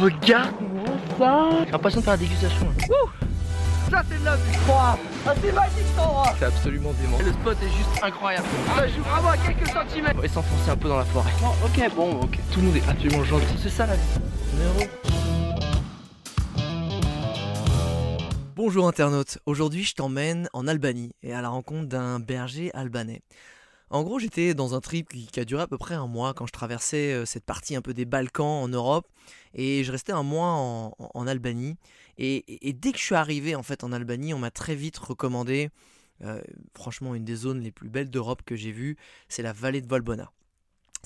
regarde-moi ça J'ai l'impression de faire la dégustation. là. Ça c'est de la vue Ah c'est magique cet endroit C'est absolument dément. Le spot est juste incroyable. Ça joue vraiment à quelques centimètres On va s'enfoncer un peu dans la forêt. Ok bon ok Tout le monde est absolument gentil. C'est ça la vie. Bonjour internaute, aujourd'hui je t'emmène en Albanie et à la rencontre d'un berger albanais. En gros j'étais dans un trip qui, a duré à peu près un mois quand je traversais euh, cette partie un peu des Balkans en Europe et je restais un mois en, Albanie et dès que je suis arrivé en fait en Albanie on m'a très vite recommandé euh, franchement une des zones les plus belles d'Europe que j'ai vues c'est la vallée de Valbona.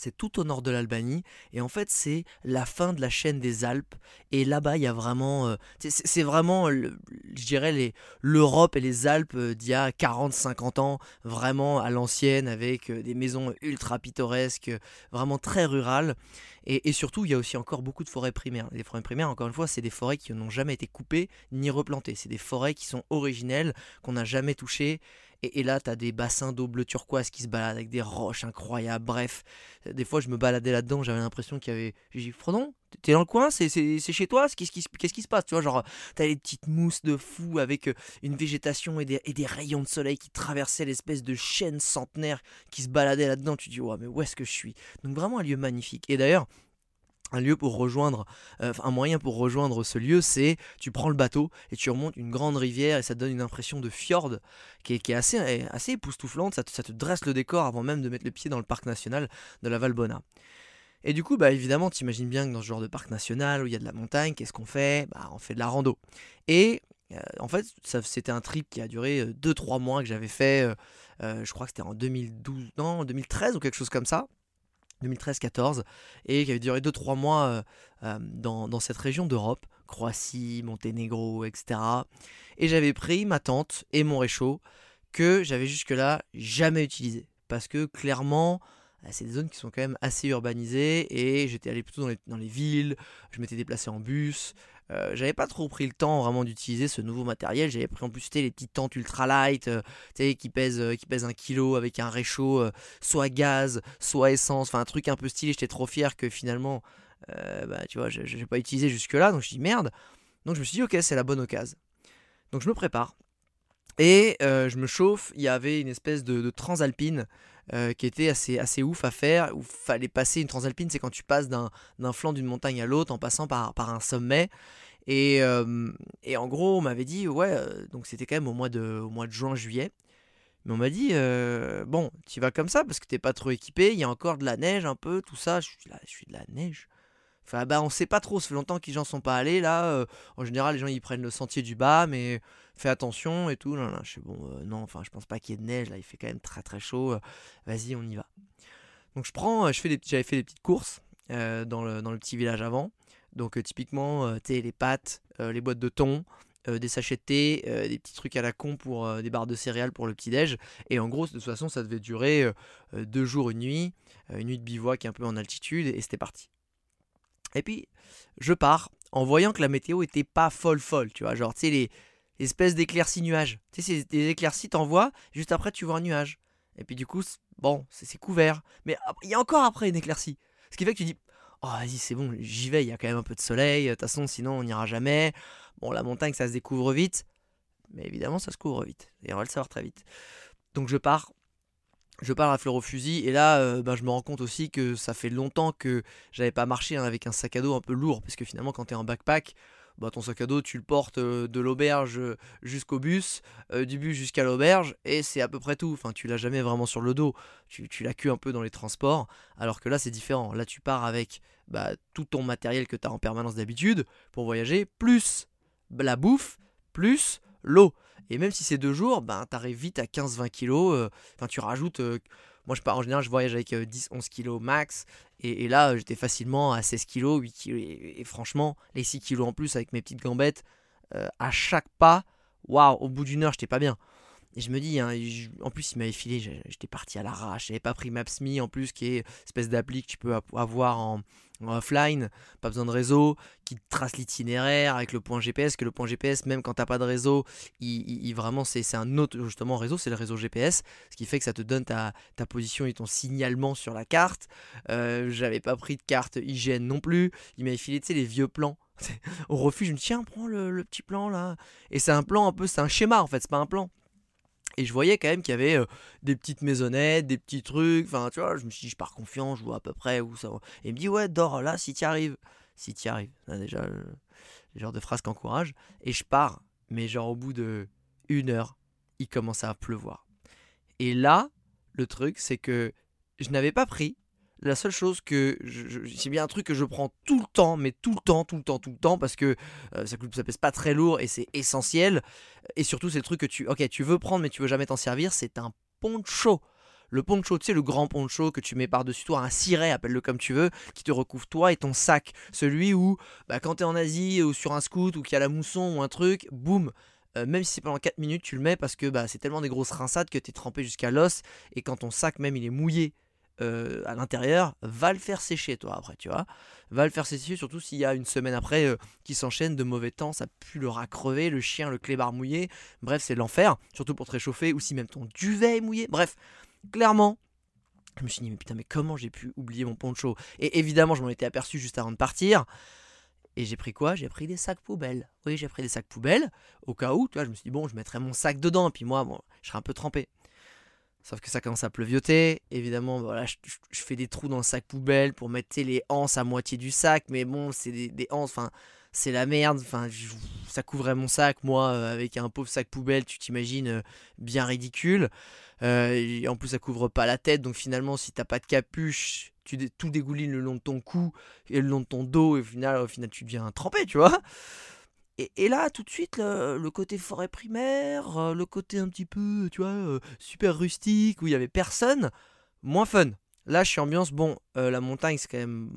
C'est tout au nord de l'Albanie et en fait c'est la fin de la chaîne des Alpes et là-bas il y a vraiment euh, c'est- vraiment je dirais l'Europe et les Alpes euh, d'il y a 40-50 ans vraiment à l'ancienne avec euh, des maisons ultra pittoresques vraiment très rurales et, et surtout il y a aussi encore beaucoup de forêts primaires. Les forêts primaires encore une fois c'est des forêts qui n'ont jamais été coupées ni replantées. C'est des forêts qui sont originelles qu'on n'a jamais touchées et, là, tu as des bassins d'eau bleu turquoise qui se baladent avec des roches incroyables. Bref, des fois, je me baladais là-dedans, j'avais l'impression qu'il y avait. J'ai dit, Frodon, t'es dans le coin C'est chez toi Qu'est-ce qui, se- qu'est-ce qui se passe? Tu vois, genre, t'as les petites mousses de fou avec euh, une végétation et des, et des rayons de soleil qui traversaient l'espèce de chaîne centenaire qui se baladait là-dedans. Tu dis, ouais, mais où est-ce que je suis? Donc, vraiment un lieu magnifique. Et d'ailleurs, euh, un moyen pour rejoindre ce lieu, c'est tu prends le bateau et tu remontes une grande rivière et ça donne une impression de fjord qui est, assez, assez époustouflante. Ça te, dresse le décor avant même de mettre le pied dans le parc national de la Valbona. Et du coup, bah évidemment, t'imagines bien que dans ce genre de parc national où il y a de la montagne, qu'est-ce qu'on fait? Bah, on fait de la rando. Et euh, en fait, c'était un trip qui a duré 2-3 mois que j'avais fait. euh, euh, je crois que c'était en 2012, non, en 2013 ou quelque chose comme ça. 2013-14 et qui avait duré 2-3 mois euh, euh, dans, dans cette région d'Europe, Croatie, Monténégro, etc. Et j'avais pris ma tente et mon réchaud que j'avais jusque-là jamais utilisé. Parce que clairement, c'est des zones qui sont quand même assez urbanisées et j'étais allé plutôt dans les, villes, je m'étais déplacé en bus. euh, j'avais pas trop pris le temps vraiment d'utiliser ce nouveau matériel. J'avais pris en plus les petites tentes ultra light euh, qui pèsent, euh, qui pèsent un kilo avec un réchaud, euh, soit gaz, soit essence, enfin un truc un peu stylé. J'étais trop fier que finalement, euh, bah, tu vois, je n'ai pas utilisé jusque-là. Donc je dis merde. Donc je me suis dit, ok, c'est la bonne occasion. Donc je me prépare. Et euh, je me chauffe, il y avait une espèce de transalpine euh, qui était assez, assez ouf à faire, où fallait passer une transalpine, c'est quand tu passes d'un flanc d'une montagne à l'autre en passant par, par un sommet. Et, euh, et en gros, on m'avait dit, ouais, euh, donc c'était quand même au mois de, de juin-juillet. Mais on m'a dit, bon, tu vas comme ça parce que t'es pas trop équipé, il y a encore de la neige un peu, tout ça. Je suis là, je suis de la neige. Enfin, bah, on sait pas trop, ça fait longtemps que les gens sont pas allés là. en général, les gens ils prennent le sentier du bas, mais fais attention et tout. Non, non, je suis bon, euh, non, enfin, je pense pas qu'il y ait de neige là, il fait quand même très très chaud. euh, Vas-y, on y va. Donc, je prends, euh, je fais des, j'avais fait des petites courses dans, le, dans le petit village avant. Donc, typiquement, tu les pâtes, les boîtes de thon, des sachets de thé, des petits trucs à la con pour des barres de céréales pour le petit-déj. Et en gros, de toute façon, ça devait durer deux jours, une nuit, une nuit de bivouac un peu en altitude, et c'était parti. Et puis, je pars en voyant que la météo était pas folle folle, tu vois, genre, tu sais, les espèces d'éclaircies nuages. Tu sais, des éclaircies, t'envoies, juste après, tu vois un nuage. Et puis, du coup, bon, c'est couvert. Mais il y a encore après une éclaircie. Ce qui fait que tu dis, oh, vas-y, c'est bon, j'y vais, il y a quand même un peu de soleil, de toute façon, sinon, on n'ira jamais. Bon, la montagne, ça se découvre vite. Mais évidemment, ça se couvre vite. Et on va le savoir très vite. Donc, je pars. Je pars à fleur au fusil. Et là, euh, ben, je me rends compte aussi que ça fait longtemps que j'avais pas marché hein, avec un sac à dos un peu lourd. Parce que finalement, quand tu es en backpack, bah, ton sac à dos, tu le portes euh, de l'auberge euh, jusqu'au bus, euh, du bus jusqu'à l'auberge, et c'est à peu près tout. Enfin, tu l'as jamais vraiment sur le dos. Tu, tu l'as que un peu dans les transports. Alors que là, c'est différent. Là, tu pars avec bah, tout ton matériel que tu as en permanence d'habitude pour voyager, plus la bouffe, plus l'eau. Et même si c'est deux jours, ben, tu arrives vite à 15-20 kilos. Enfin, tu rajoutes. Moi, je pars en général, je voyage avec 10-11 kilos max. Et, là, euh, j'étais facilement à 16 kilos, 8 kilos. Et, et franchement, les 6 kilos en plus avec mes petites gambettes, euh, à chaque pas, waouh, au bout d'une heure, j'étais pas bien. Et je me dis, hein, en plus, il m'avait filé, j'étais parti à l'arrache. J'avais pas pris Maps.me en plus, qui est une espèce d'appli que tu peux avoir en, offline, pas besoin de réseau, qui trace l'itinéraire avec le point GPS. Que le point GPS, même quand t'as pas de réseau, il, vraiment, c'est un autre justement réseau, c'est le réseau GPS, ce qui fait que ça te donne ta, ta position et ton signalement sur la carte. Euh, J'avais pas pris de carte hygiène non plus. Il m'avait filé, tu sais, les vieux plans. Au refuge, je me dis, tiens, prends le, le petit plan là. Et c'est un plan un peu, c'est un schéma en fait, c'est pas un plan. Et je voyais quand même qu'il y avait euh, des petites maisonnettes, des petits trucs. Enfin, tu vois, je me suis dit, je pars confiant, je vois à peu près où ça va. Et il me dit, ouais, dors là si t'y arrives. Si t'y arrives. Là, déjà, le, le genre de phrase qui encourage. Et je pars, mais genre au bout de une heure, il commence à pleuvoir. Et là, le truc, c'est que je n'avais pas pris. La seule chose que. c'est bien un truc que je prends tout le temps, mais tout le temps, tout le temps, tout le temps, parce que euh, ça, ça pèse pas très lourd et c'est essentiel. Et surtout, c'est le truc que tu. Ok, tu veux prendre, mais tu veux jamais t'en servir. C'est un poncho. Le poncho, tu sais, le grand poncho que tu mets par-dessus toi, un ciré, appelle-le comme tu veux, qui te recouvre toi et ton sac. Celui où, bah, quand t'es en Asie ou sur un scout ou qu'il y a la mousson ou un truc, boum, euh, même si c'est pendant 4 minutes, tu le mets parce que bah, c'est tellement des grosses rinçades que t'es trempé jusqu'à l'os. Et quand ton sac, même, il est mouillé euh, à l'intérieur, va le faire sécher, toi, après, tu vois. Va le faire sécher, surtout s'il y a une semaine après euh, qui s'enchaîne de mauvais temps, ça pue le rat crevé, le chien, le clébard mouillé. Bref, c'est l'enfer, surtout pour te réchauffer, ou si même ton duvet est mouillé. Bref, clairement, je me suis dit, mais putain, mais comment j'ai pu oublier mon poncho? Et évidemment, je m'en étais aperçu juste avant de partir. Et j'ai pris quoi? J'ai pris des sacs poubelles. Oui, j'ai pris des sacs poubelles, au cas où, tu vois, je me suis dit, bon, je mettrai mon sac dedans, puis moi, bon, je serai un peu trempé. Sauf que ça commence à pleuvioter. Évidemment, voilà, je, fais des trous dans le sac poubelle pour mettre les anses à moitié du sac. Mais bon, c'est des, des enfin, c'est la merde. Enfin, ça couvrait mon sac, moi, euh, avec un pauvre sac poubelle, tu t'imagines, euh, bien ridicule. Euh, et en plus, ça couvre pas la tête. Donc finalement, si t'as pas de capuche, tu tout dégouline le long de ton cou et le long de ton dos. Et final, au final tu deviens trempé, tu vois. Et, là, tout de suite, le, côté forêt primaire, euh, le côté un petit peu, tu vois, euh, super rustique, où il y avait personne, moins fun. Là, je suis ambiance, bon, euh, la montagne, c'est quand, même,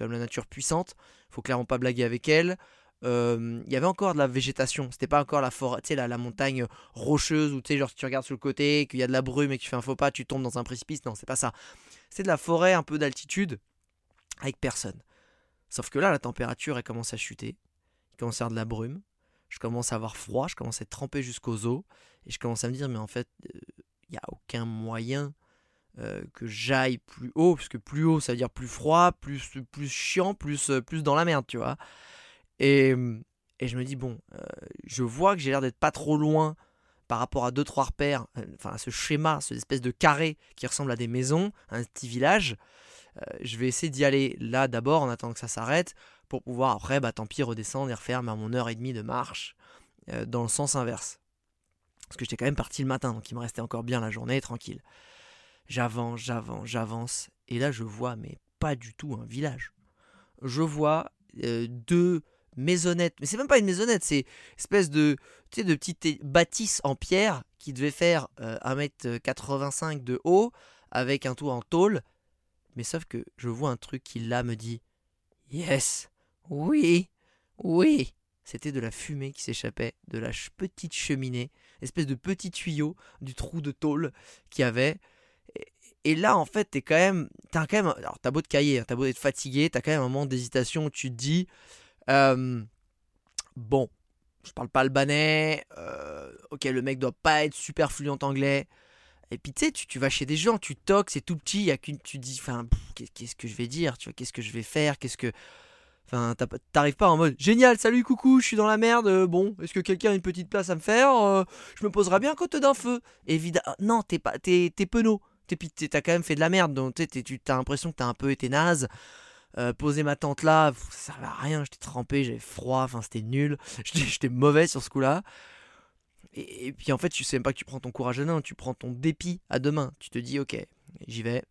la nature puissante, faut clairement pas blaguer avec elle. Il y avait encore de la végétation, c'était pas encore la forêt, la montagne rocheuse, où tu sais, genre si tu regardes sur le côté, qu'il y a de la brume et que tu fais un faux pas, tu tombes dans un précipice, non, c'est pas ça. C'est de la forêt, un peu d'altitude, avec personne. Sauf que là, la température, elle commence à chuter il commence à avoir de la brume, je commence à avoir froid, je commence à être trempé jusqu'aux os, et je commence à me dire, mais en fait, il n'y a aucun moyen euh, que j'aille plus haut, parce que plus haut, ça veut dire plus froid, plus, plus chiant, plus, euh, plus dans la merde, tu vois. Et, et je me dis, bon, euh, je vois que j'ai l'air d'être pas trop loin par rapport à deux trois repères, euh, enfin à ce schéma, cette espèce de carré qui ressemble à des maisons, un petit village. Euh, je vais essayer d'y aller là d'abord en attendant que ça s'arrête pour pouvoir après, bah tant pis, redescendre et refaire mon heure et demie de marche euh, dans le sens inverse. Parce que j'étais quand même parti le matin, donc il me restait encore bien la journée, tranquille. J'avance, j'avance, j'avance, et là je vois, mais pas du tout un village. Je vois euh, deux maisonnettes, mais c'est même pas une maisonnette, c'est espèce de, tu sais, petite bâtisse en pierre qui devait faire euh, 1m85 de haut, avec un toit en tôle. Mais sauf que je vois un truc qui là me dit Yes, oui, oui. C'était de la fumée qui s'échappait de la petite cheminée, espèce de petit tuyau du trou de tôle qu'il y avait. Et, là, en fait, t'es quand même, t'as quand même, alors t'as beau te cailler, hein, t'as beau être fatigué, t'as quand même un moment d'hésitation où tu te dis, euh, bon, je parle pas albanais, euh, ok, le mec doit pas être super fluent anglais. Et puis tu sais, tu, vas chez des gens, tu toques, c'est tout petit, y a tu dis, enfin, qu'est-ce que je vais dire, tu vois, qu'est-ce que je vais faire, qu'est-ce que, enfin, t'as t'arrives pas en mode, génial, salut, coucou, je suis dans la merde, euh, bon, est-ce que quelqu'un a une petite place à me faire, euh, je me poserai bien à côté d'un feu. Évidemment, non, t'es pas, t'es, penaud, t'es, t'as quand même fait de la merde, donc tu sais, t'es- tu as l'impression que t'as un peu été naze. Euh, poser ma tente là, ça servait à rien, j'étais trempé, j'avais froid, enfin c'était nul, j'étais, mauvais sur ce coup-là. Et, puis en fait, tu sais même pas que tu prends ton courage à main, tu prends ton dépit à deux mains. Tu te dis, ok, j'y vais.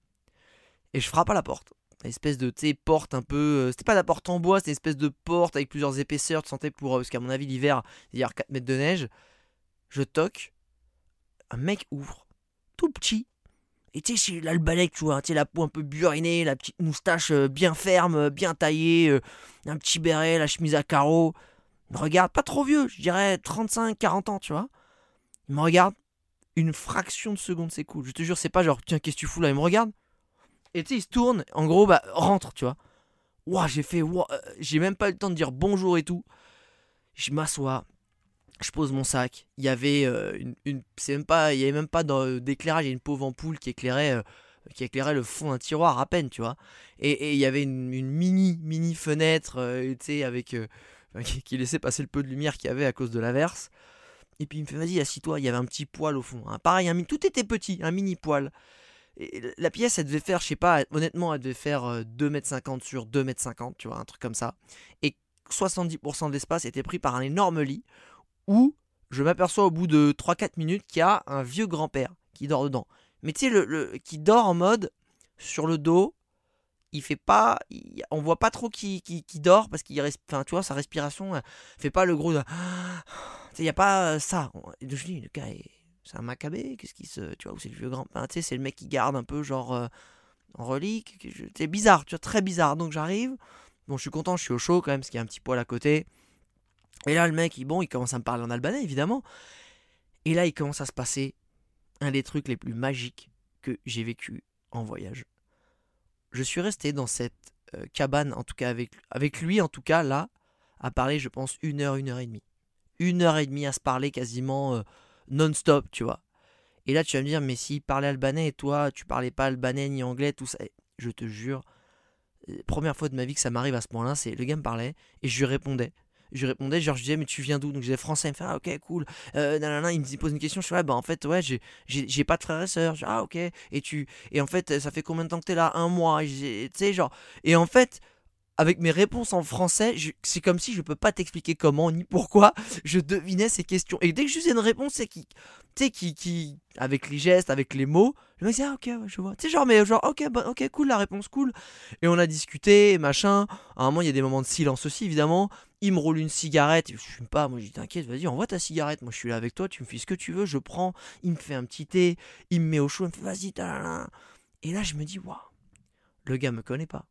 Et je frappe à la porte. Espèce de porte un peu. euh, C'était pas la porte en bois, c'était une espèce de porte avec plusieurs épaisseurs. Tu sentais pour. euh, Parce qu'à mon avis, l'hiver, il y a 4 mètres de neige. Je toque. Un mec ouvre. Tout petit. Et tu sais, c'est l'albalèque, tu vois. Tu sais, la peau un peu burinée, la petite moustache euh, bien ferme, euh, bien taillée. un petit béret, la chemise à carreaux. Il me regarde, pas trop vieux, je dirais 35, 40 ans, tu vois. Il me regarde, une fraction de seconde, cool. Je te jure, c'est pas genre, tiens, qu'est-ce que tu fous là? Il me regarde. Et tu sais, il se tourne, en gros, bah, rentre, tu vois. Ouah, j'ai fait, ouah, euh, j'ai même pas eu le temps de dire bonjour et tout. Je m'assois, je pose mon sac. Il y avait euh, une, c'est même pas, il y avait même pas d'éclairage, il y a une pauvre ampoule qui éclairait, euh, qui éclairait le fond d'un tiroir à peine, tu vois. Et, il y avait une, mini, mini fenêtre, tu sais, avec, qui, laissait passer le peu de lumière qu'il y avait à cause de l'averse. Et puis il me fait vas-y assis-toi, il y avait un petit poil au fond. Hein. Pareil, tout était petit, un mini poil. La pièce, elle devait faire, je sais pas, honnêtement, elle devait faire 2m50 euh, sur 2m50, tu vois, un truc comme ça. Et 70% de l'espace était pris par un énorme lit où je m'aperçois au bout de 3-4 minutes qu'il y a un vieux grand-père qui dort dedans. Mais tu sais, le, qui dort en mode sur le dos, il fait pas, on voit pas trop qui, qui, dort parce qu'il enfin, tu vois, sa respiration fait pas le gros. Il n'y a pas ça. Je dis, le gars, c'est un macabé, qu'est-ce qui se. Tu vois, c'est le vieux sais, c'est le mec qui garde un peu genre en relique. C'est bizarre, tu vois, très bizarre. Donc j'arrive, bon, je suis content, je suis au chaud quand même, parce qu'il y a un petit poil à côté. Et là, le mec, il, bon, il commence à me parler en albanais, évidemment. Et là, il commence à se passer un des trucs les plus magiques que j'ai vécu en voyage je suis resté dans cette euh, cabane, en tout cas avec, avec lui, en tout cas là, à parler, je pense, une heure, une heure et demie. Une heure et demie à se parler quasiment euh, non-stop, tu vois. Et là, tu vas me dire, mais s'il parlait albanais et toi, tu parlais pas albanais ni anglais, tout ça, je te jure, euh, première fois de ma vie que ça m'arrive à ce point-là, c'est le gars me parlait et je lui répondais je lui répondais, genre, je disais, mais tu viens d'où? Donc je disais français, il me fait, ah ok, cool. Euh, il me pose une question, je suis ouais, bah en fait, ouais, j'ai pas de frères et sœurs. ah ok. Et, tu, et en fait, ça fait combien de temps que t'es là? Un mois. Tu sais, genre. Et en fait, avec mes réponses en français, c'est comme si je peux pas t'expliquer comment ni pourquoi je devinais ces questions. Et dès que je faisais une réponse, c'est qui, tu sais, qui, qui, avec les gestes, avec les mots, je me disais, ah ok, je vois. Tu sais, genre, mais genre, ok, bah, ok, cool, la réponse, cool. Et on a discuté, machin. À un moment, il y a des moments de silence aussi, évidemment. Il me roule une cigarette, je fume pas, moi je dis t'inquiète, vas-y, envoie ta cigarette, moi je suis là avec toi, tu me fais ce que tu veux, je prends, il me fait un petit thé, il me met au chaud, il me fait vas-y, Et là je me dis, waouh, le gars me connaît pas.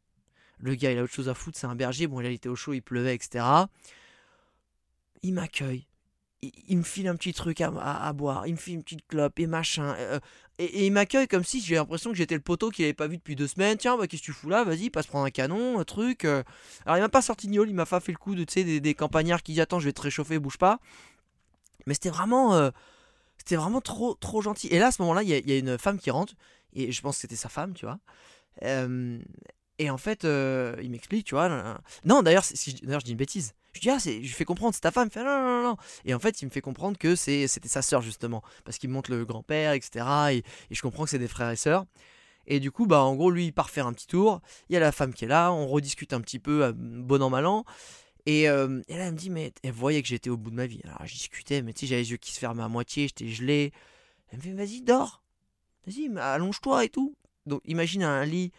Le gars il a autre chose à foutre, c'est un berger, bon il était au chaud, il pleuvait, etc. Il m'accueille, il, me file un petit truc à, boire, il me file une petite clope et machin. Euh, et, il m'accueille comme si j'ai l'impression que j'étais le poteau qu'il avait pas vu depuis deux semaines. Tiens, bah, qu'est-ce que tu fous là? Vas-y, passe prendre un canon, un truc. Euh. Alors il m'a pas sorti de il m'a pas fait le coup de des, des campagnards qui disent Attends, je vais te réchauffer, bouge pas. Mais c'était vraiment. Euh, c'était vraiment trop, trop gentil. Et là, à ce moment-là, il y, a une femme qui rentre. Et je pense que c'était sa femme, tu vois. Et en fait, il m'explique, tu vois. Non, d'ailleurs, d'ailleurs, je dis une bêtise. Je dis, ah, je lui fais comprendre, c'est ta femme. Et en fait, il me fait comprendre que c'était sa sœur, justement. Parce qu'il me montre le grand-père, etc. Et, je comprends que c'est des frères et sœurs. Et du coup, bah, en gros, lui, il part faire un petit tour. Il y a la femme qui est là. On rediscute un petit peu, bon an, mal an. Et, euh, et, là, elle me dit, mais elle voyait que j'étais au bout de ma vie. Alors, je discutais, mais tu sais, j'avais les yeux qui se fermaient à moitié, j'étais gelé. Elle me fait, vas-y, dors. Vas-y, allonge-toi et tout. Donc, imagine un lit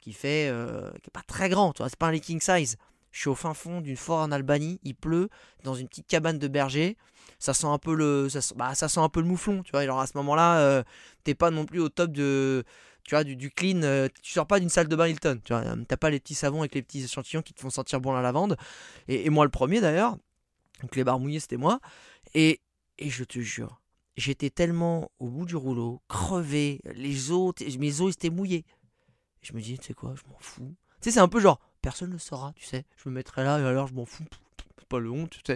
qui fait. Euh, qui est pas très grand, tu vois, c'est pas un king size. Je suis au fin fond d'une forêt en Albanie, il pleut, dans une petite cabane de berger. Ça sent un peu le, ça, bah, ça sent un peu le mouflon, tu vois. Alors à ce moment-là, euh, t'es pas non plus au top de, tu vois, du, clean. Euh, tu sors pas d'une salle de bain Hilton, tu vois. T'as pas les petits savons avec les petits échantillons qui te font sentir bon la lavande. Et, moi le premier d'ailleurs. Donc les barres mouillées c'était moi. Et, et je te jure, j'étais tellement au bout du rouleau, crevé, les os, mes os étaient mouillés. Je me dis, tu sais quoi, je m'en fous. Tu sais, c'est un peu genre, personne ne saura, tu sais. Je me mettrai là et alors je m'en fous. Pas le honte, tu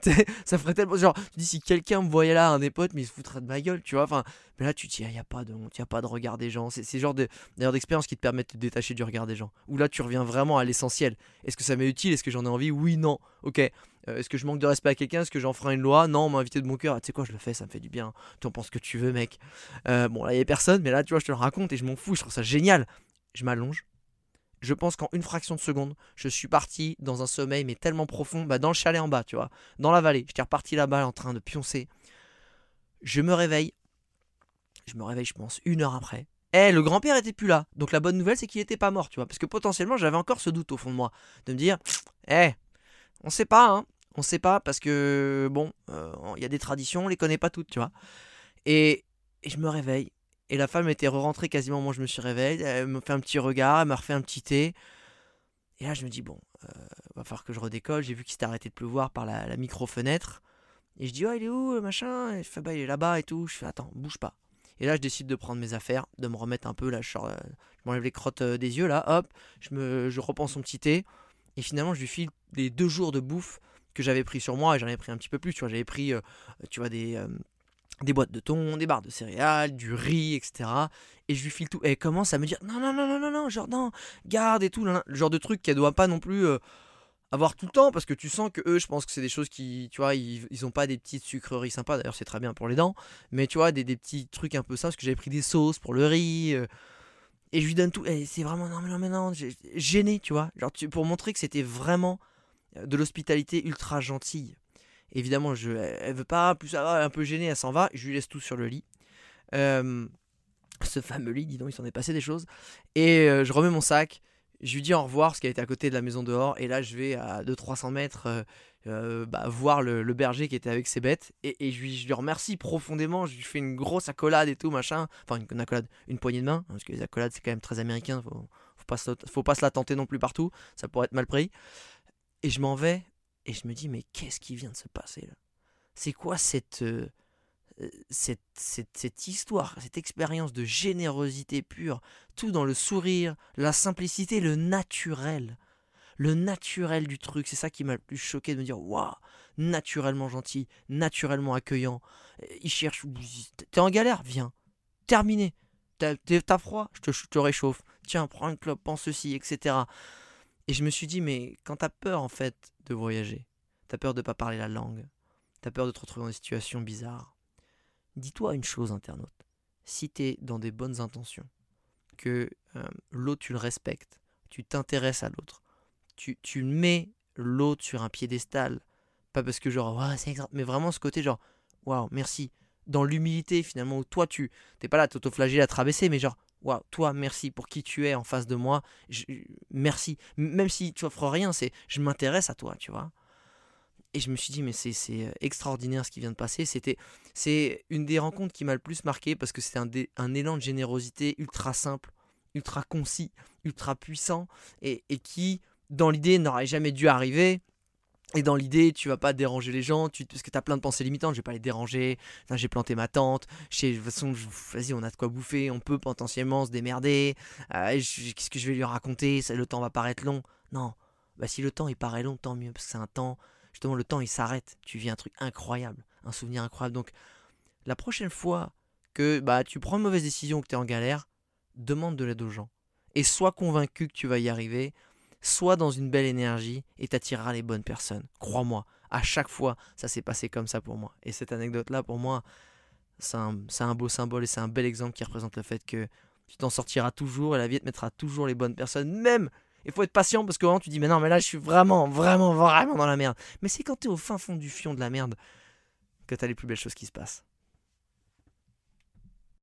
sais. ça ferait tellement. Genre, tu dis si quelqu'un me voyait là, un des potes, mais il se foutrait de ma gueule, tu vois. Enfin, mais là, tu te dis, il ah, n'y a pas de honte, il n'y a pas de regard des gens. C'est le genre d'expérience qui te permet de te détacher du regard des gens. Où là, tu reviens vraiment à l'essentiel. Est-ce que ça m'est utile? Est-ce que j'en ai envie? Oui, non. Ok. Euh, est-ce que je manque de respect à quelqu'un? Est-ce que j'en ferai une loi? Non, on m'a invité de mon cœur. Ah, tu sais quoi, je le fais, ça me fait du bien. Tu en penses que tu veux, mec. Euh, bon, là, il n'y a personne, mais là, tu vois, je te le raconte et je m'en fous. Je trouve ça génial. Je m'allonge je pense qu'en une fraction de seconde, je suis parti dans un sommeil, mais tellement profond, bah dans le chalet en bas, tu vois, dans la vallée. J'étais reparti là-bas en train de pioncer. Je me réveille. Je me réveille, je pense, une heure après. Eh, le grand-père était plus là. Donc la bonne nouvelle, c'est qu'il était pas mort, tu vois. Parce que potentiellement, j'avais encore ce doute au fond de moi. De me dire, eh, on sait pas, hein. On sait pas parce que, bon, euh, il y a des traditions, on les connaît pas toutes, tu vois. Et je me réveille. Et la femme était re-rentrée quasiment moi je me suis réveillé. Elle me fait un petit regard, elle m'a refait un petit thé. Et là je me dis bon, euh, va falloir que je redécolle. J'ai vu qu'il s'était arrêté de pleuvoir par la, micro-fenêtre. Et je dis, oh, il est où, machin? Et il fait, bah, il est là-bas et tout. Je fais, attends, bouge pas. Et là, je décide de prendre mes affaires, de me remettre un peu, là, je, euh, je m'enlève les crottes euh, des yeux, là, hop, je, me, je son petit thé. Et finalement, je lui file les deux jours de bouffe que j'avais pris sur moi, et j'en avais pris un petit peu plus, tu vois, j'avais pris, tu vois, des, des boîtes de thon, des barres de céréales, du riz, etc. Et je lui file tout. Et elle commence à me dire, non, non, non, non, non, non, genre, non, garde et tout, le genre de truc qu'elle doit pas non plus avoir tout le temps parce que tu sens que eux je pense que c'est des choses qui tu vois ils, ils ont pas des petites sucreries sympas. D'ailleurs c'est très bien pour les dents. Mais tu vois des, petits trucs un peu ça parce que j'avais pris des sauces pour le riz euh, et je lui donne tout. Et c'est vraiment non mais non non gêné tu vois. Genre pour montrer que c'était vraiment euh, de l'hospitalité ultra gentille évidemment je elle veut pas plus ça un peu gênée elle s'en va je lui laisse tout sur le lit. Euh, ce fameux lit dis donc il s'en est passé des choses. Et je remets mon sac je lui dis au revoir parce qu'elle était à côté de la maison dehors et là je vais à 200-300 mètres euh, euh, bah, voir le, berger qui était avec ses bêtes et, je, lui, je, lui, remercie profondément je lui fais une grosse accolade et tout machin. Enfin une, accolade une poignée de main parce que les accolades c'est quand même très américain faut, faut, pas se, faut pas se la tenter non plus partout ça pourrait être mal pris. Et je m'en vais et je me dis mais qu'est-ce qui vient de se passer là? C'est quoi cette euh, cette, cette, histoire, cette expérience de générosité pure, tout dans le sourire, la simplicité, le naturel? Le naturel du truc, c'est ça qui m'a le plus choqué de me dire waouh, naturellement gentil, naturellement accueillant. Il cherche, t'es en galère, viens, terminé. T'as froid, je te, je te réchauffe. Tiens, prends une clope, pense ceci, etc. Et je me suis dit, mais quand t'as peur en fait de voyager, t'as peur de pas parler la langue, t'as peur de te retrouver dans des situations bizarres, Dis-toi une chose, internaute. Si tu es dans des bonnes intentions, que euh, l'autre, tu le respectes, tu t'intéresses à l'autre, tu, tu mets l'autre sur un piédestal, pas parce que genre, c'est mais vraiment ce côté genre, waouh, merci. Dans l'humilité, finalement, où toi, tu t'es pas là à t'autoflageller, à te mais genre, toi, merci pour qui tu es en face de moi, merci. Même si tu offres rien, c'est je m'intéresse à toi, tu vois. Et je me suis dit, mais c'est euh, extraordinaire ce qui vient de passer. C'était C'est une des rencontres qui m'a le plus marqué parce que c'était un, un, élan de générosité ultra simple, ultra concis, ultra puissant et, et qui, dans l'idée, n'aurait jamais dû arriver. Et dans l'idée, tu vas pas déranger les gens, tu, parce que tu as plein de pensées limitantes, je vais pas les déranger, j'ai planté ma tente, de toute façon, vas-y, on a de quoi bouffer, on peut potentiellement se démerder, euh, qu'est-ce que je vais lui raconter, le temps va paraître long. Non, bah si le temps il paraît long, tant mieux, parce que c'est un temps. Justement le temps il s'arrête, tu vis un truc incroyable, un souvenir incroyable. Donc la prochaine fois que bah, tu prends une mauvaise décision, que tu es en galère, demande de l'aide aux gens. Et sois convaincu que tu vas y arriver, sois dans une belle énergie et t'attireras les bonnes personnes. Crois-moi, à chaque fois, ça s'est passé comme ça pour moi. Et cette anecdote-là, pour moi, c'est un, beau symbole et c'est un bel exemple qui représente le fait que tu t'en sortiras toujours et la vie te mettra toujours les bonnes personnes, même il faut être patient parce que tu dis, mais non, mais là, je suis vraiment, vraiment, vraiment dans la merde. Mais c'est quand tu es au fin fond du fion de la merde que tu as les plus belles choses qui se passent.